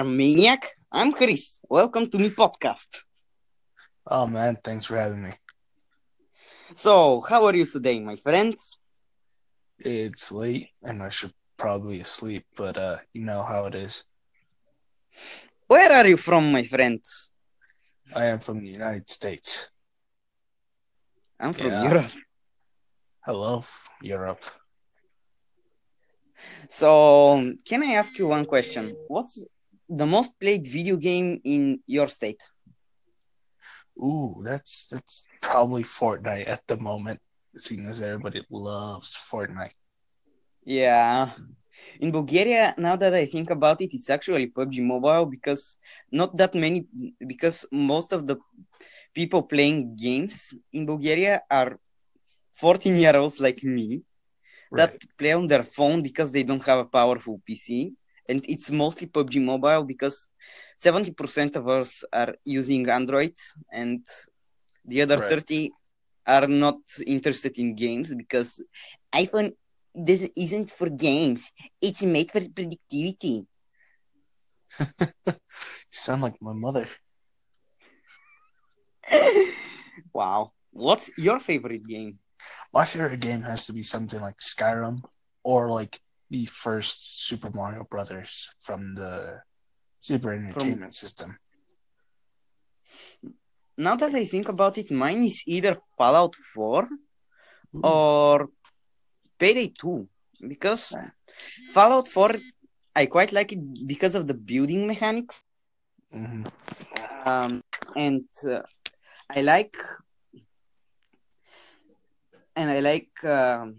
Maniac. I'm Chris. Welcome to my podcast. Oh man, thanks for having me. So, how are you today, my friends? It's late and I should probably asleep, but uh you know how it is. Where are you from, my friends? I am from the United States. I'm from Yeah. Europe. Hello, Europe. So, can I ask you one question? What's the most played video game in your state? Ooh, that's that's probably Fortnite at the moment, seeing as everybody loves Fortnite. Yeah. In Bulgaria, now that I think about it, it's actually PUBG Mobile because not that many, because most of the people playing games in Bulgaria are 14 year olds like me that play on their phone because they don't have a powerful PC. And it's mostly PUBG Mobile because 70% of us are using Android and the other Right. 30 are not interested in games because iPhone this isn't for games. It's made for productivity. You sound like my mother. wow. What's your favorite game? My favorite game has to be something like Skyrim or like the first Super Mario Brothers from the Super Entertainment System. Now that I think about it, mine is either Fallout 4 Ooh. or Payday 2 because Yeah. Fallout 4 I quite like it because of the building mechanics Mhm. um, and uh, I like and I like um,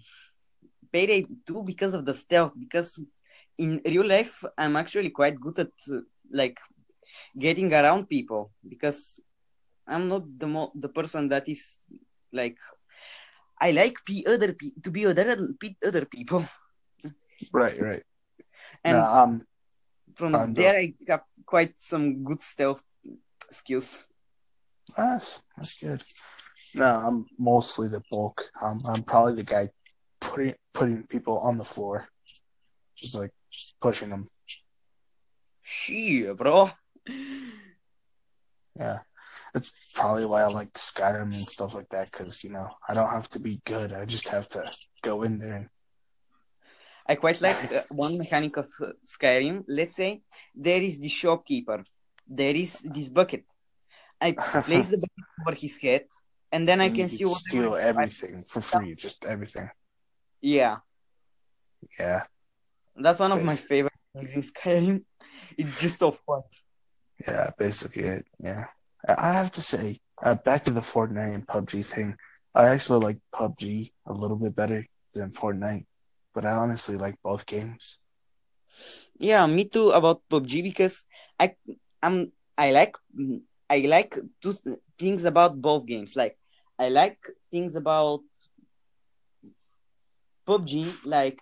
Payday 2 because of the stealth because in real life I'm actually quite good at like getting around people because I'm not the mo- the person that is like I like be other pe- to be other pe- other people Right, right. and no, um, from I'm there I have quite some good stealth skills. that's that's good. No, I'm mostly the bulk. I'm I'm probably the guy putting putting people on the floor, just like just pushing them. Shit, bro. Yeah, that's probably why I like Skyrim and stuff like that. Because you know I don't have to be good. I just have to go in there and I quite like uh, one mechanic of uh, Skyrim. Let's say there is the shopkeeper, there is this bucket. I place the bucket over his head, and then I can see what. steal everything for free, just everything. Yeah, Yeah, that's one of my favorite things in Skyrim. It's just so fun. yeah, basically it. Yeah, I have to say, uh, back to the Fortnite and PUBG thing. I actually like PUBG a little bit better than Fortnite, but I honestly like both games. Yeah, me too about PUBG because I I'm I like I like two th- things about both games. Like I like things about PUBG, like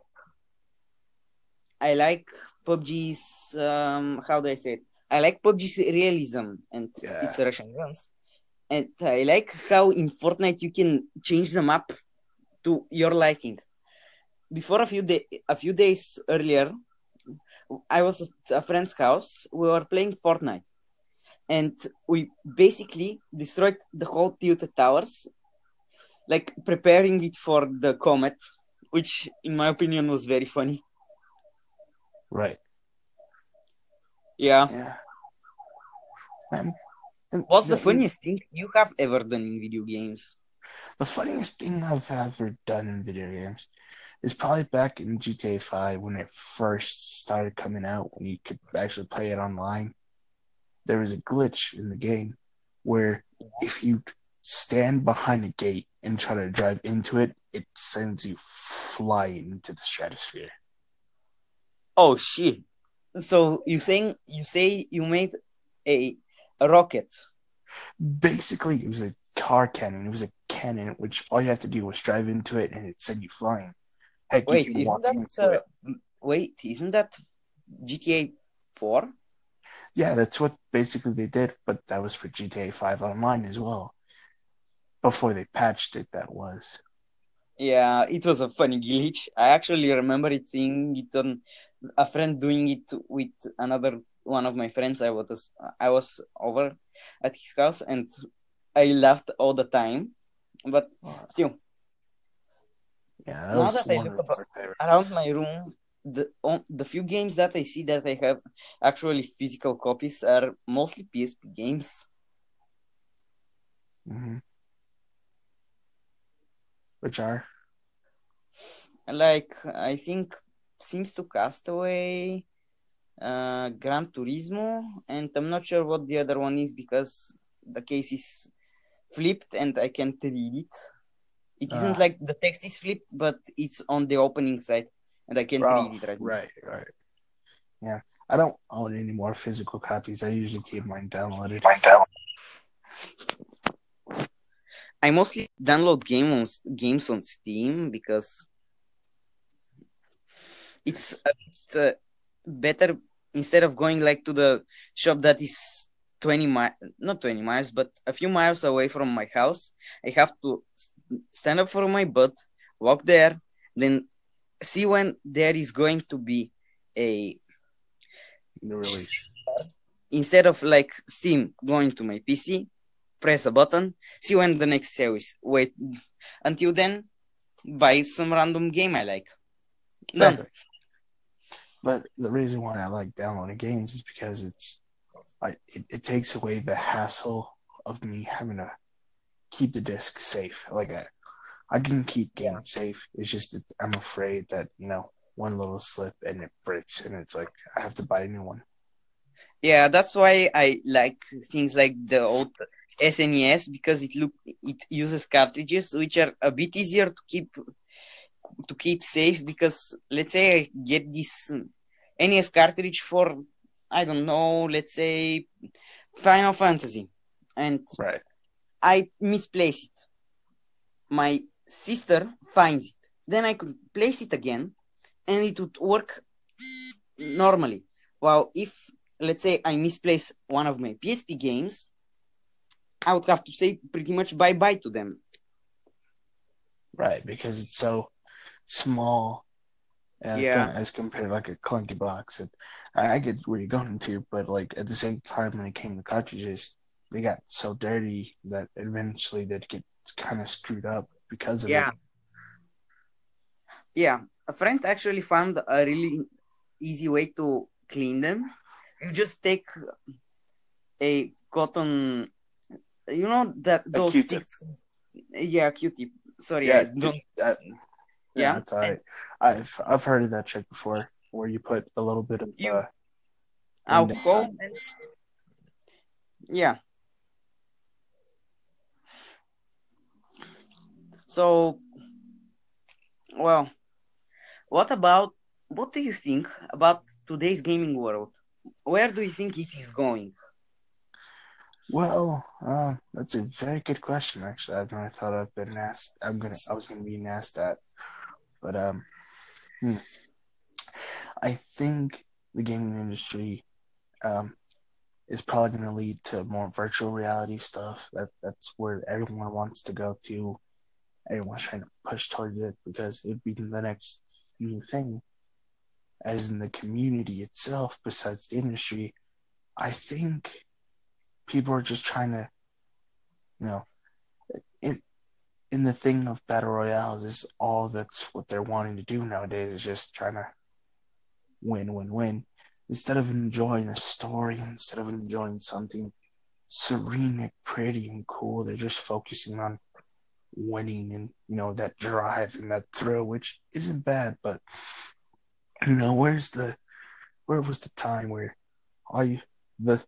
I like PUBG's um how do I say it? I like PUBG's realism and Yeah. its Russian guns. And I like how in Fortnite you can change the map to your liking. Before a few day a few days earlier, I was at a friend's house. We were playing Fortnite, and we basically destroyed the whole tilted towers, like preparing it for the comet, which, in my opinion, was very funny. Right. Yeah. Yeah. Um, and What's the the- funniest thing you have ever done in video games? The funniest thing I've ever done in video games is probably back in GTA 5 when it first started coming out, when you could actually play it online. There was a glitch in the game where if you stand behind a gate and try to drive into it, it sends you flying into the stratosphere. Oh shit! So you saying you say you made a, a rocket? Basically, it was a car cannon. It was a cannon, which all you have to do was drive into it and it sent you flying. Heck, Wait, you isn't that uh, wait? Isn't that GTA Four? Yeah, that's what basically they did, but that was for GTA 5 Online as well. Before they patched it, that was. Yeah, it was a funny glitch. I actually remember it seeing it on a friend doing it with another one of my friends. I was I was over at his house and I laughed all the time. But still, Yeah, that Now was that I look of around my room, the on, the few games that I see that I have actually physical copies are mostly PSP games. hmm Which are Like I think Sims 2 Castaway, uh, Gran Turismo, and I'm not sure what the other one is because the case is flipped and I can't read it. It isn't Ah. like the text is flipped, but it's on the opening side and I can't read it right now. right, right. Yeah, I don't own any more physical copies. I usually keep mine downloaded. I mostly download game on, games on Steam because it's a bit uh, better instead of going like to the shop that is 20 miles, not 20 miles, but a few miles away from my house. I have to stand up for my butt, walk there, then see when there is going to be a release. instead of like Steam going to my PC, press a button, see when the next sale is. Wait until then, buy some random game I like. Done. Exactly. But the reason why I like downloading games is because it's I it, it takes away the hassle of me having to keep the disc safe. Like I, I can keep games safe. It's just that I'm afraid that you know one little slip and it breaks, and it's like I have to buy a new one. Yeah, that's why I like things like the old SNES because it look it uses cartridges which are a bit easier to keep to keep safe because let's say I get this uh, NES cartridge for I don't know, let's say Final Fantasy and Right. I misplace it. My sister finds it. Then I could place it again and it would work normally. While if, let's say, I misplace one of my PSP games, I would have to say pretty much bye bye to them. Right, because it's so small as, Yeah. as compared to like a clunky box. And I, I get where you're going to, but like at the same time, when it came to cartridges, they got so dirty that eventually they'd get kind of screwed up because of Yeah. it. Yeah, Yeah. a friend actually found a really easy way to clean them. You just take a cotton, you know that those sticks. Yeah, Q-tip. Sorry, I don't. uh, Yeah. yeah, right. I've I've heard of that trick before, where you put a little bit of You- uh, alcohol. And... Yeah. So, well, what about what do you think about today's gaming world? Where do you think it is going? Well, uh, that's a very good question. Actually, I've never thought I've been asked. I'm gonna. I was gonna be asked that, but um, hmm. I think the gaming industry, um, is probably gonna lead to more virtual reality stuff. That that's where everyone wants to go to. Everyone's trying to push towards it because it'd be the next new thing. As in the community itself, besides the industry, I think people are just trying to, you know, in the thing of battle royales is all that's what they're wanting to do nowadays is just trying to win, win, win, instead of enjoying a story, instead of enjoying something serene and pretty and cool. They're just focusing on winning and you know that drive and that thrill, which isn't bad, but you know where's the where was the time where all you the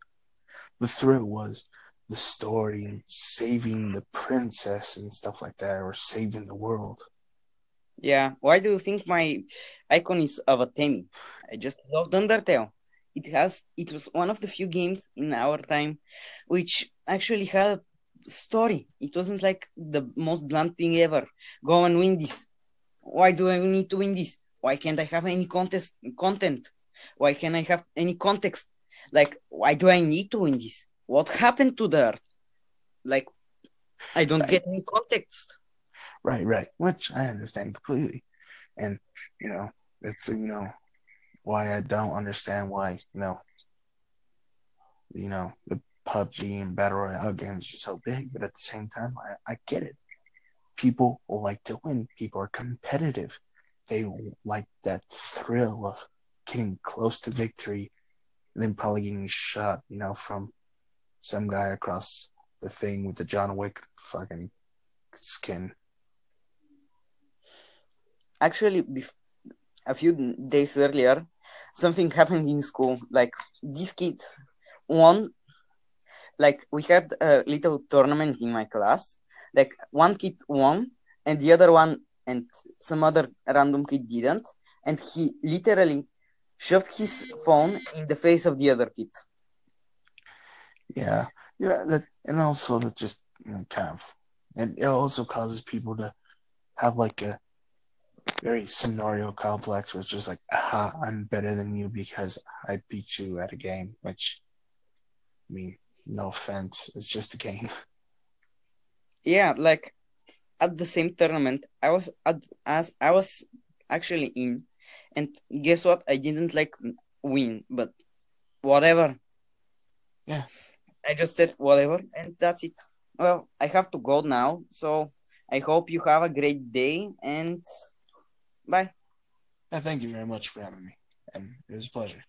the thrill was the story and saving the princess and stuff like that, or saving the world. Yeah, why do you think my icon is of a Temmie? I just loved Undertale. It has it was one of the few games in our time which actually had a story. It wasn't like the most blunt thing ever. Go and win this. Why do I need to win this? Why can't I have any contest content? Why can't I have any context? Like, why do I need to win this? What happened to the earth? Like, I don't get any context. Right, right. Which I understand completely. And, you know, it's, you know, why I don't understand why, you know, you know, the PUBG and Battle Royale games are so big, but at the same time, I, I get it. People like to win. People are competitive. They like that thrill of getting close to victory and then probably getting shot, you know, from some guy across the thing with the John Wick fucking skin. Actually, a few days earlier, something happened in school. Like this kid won. Like we had a little tournament in my class. Like one kid won, and the other one and some other random kid didn't, and he literally shoved his phone in the face of the other kid. Yeah, yeah, that, and also that just you know, kind of, and it also causes people to have like a very scenario complex where it's just like, aha, I'm better than you because I beat you at a game, which, I mean, no offense, it's just a game. Yeah, like at the same tournament, I was at, as I was actually in, and guess what? I didn't like win, but whatever. Yeah. I just said whatever, and that's it. Well, I have to go now, so I hope you have a great day and Bye. thank you very much for having me. And it was a pleasure.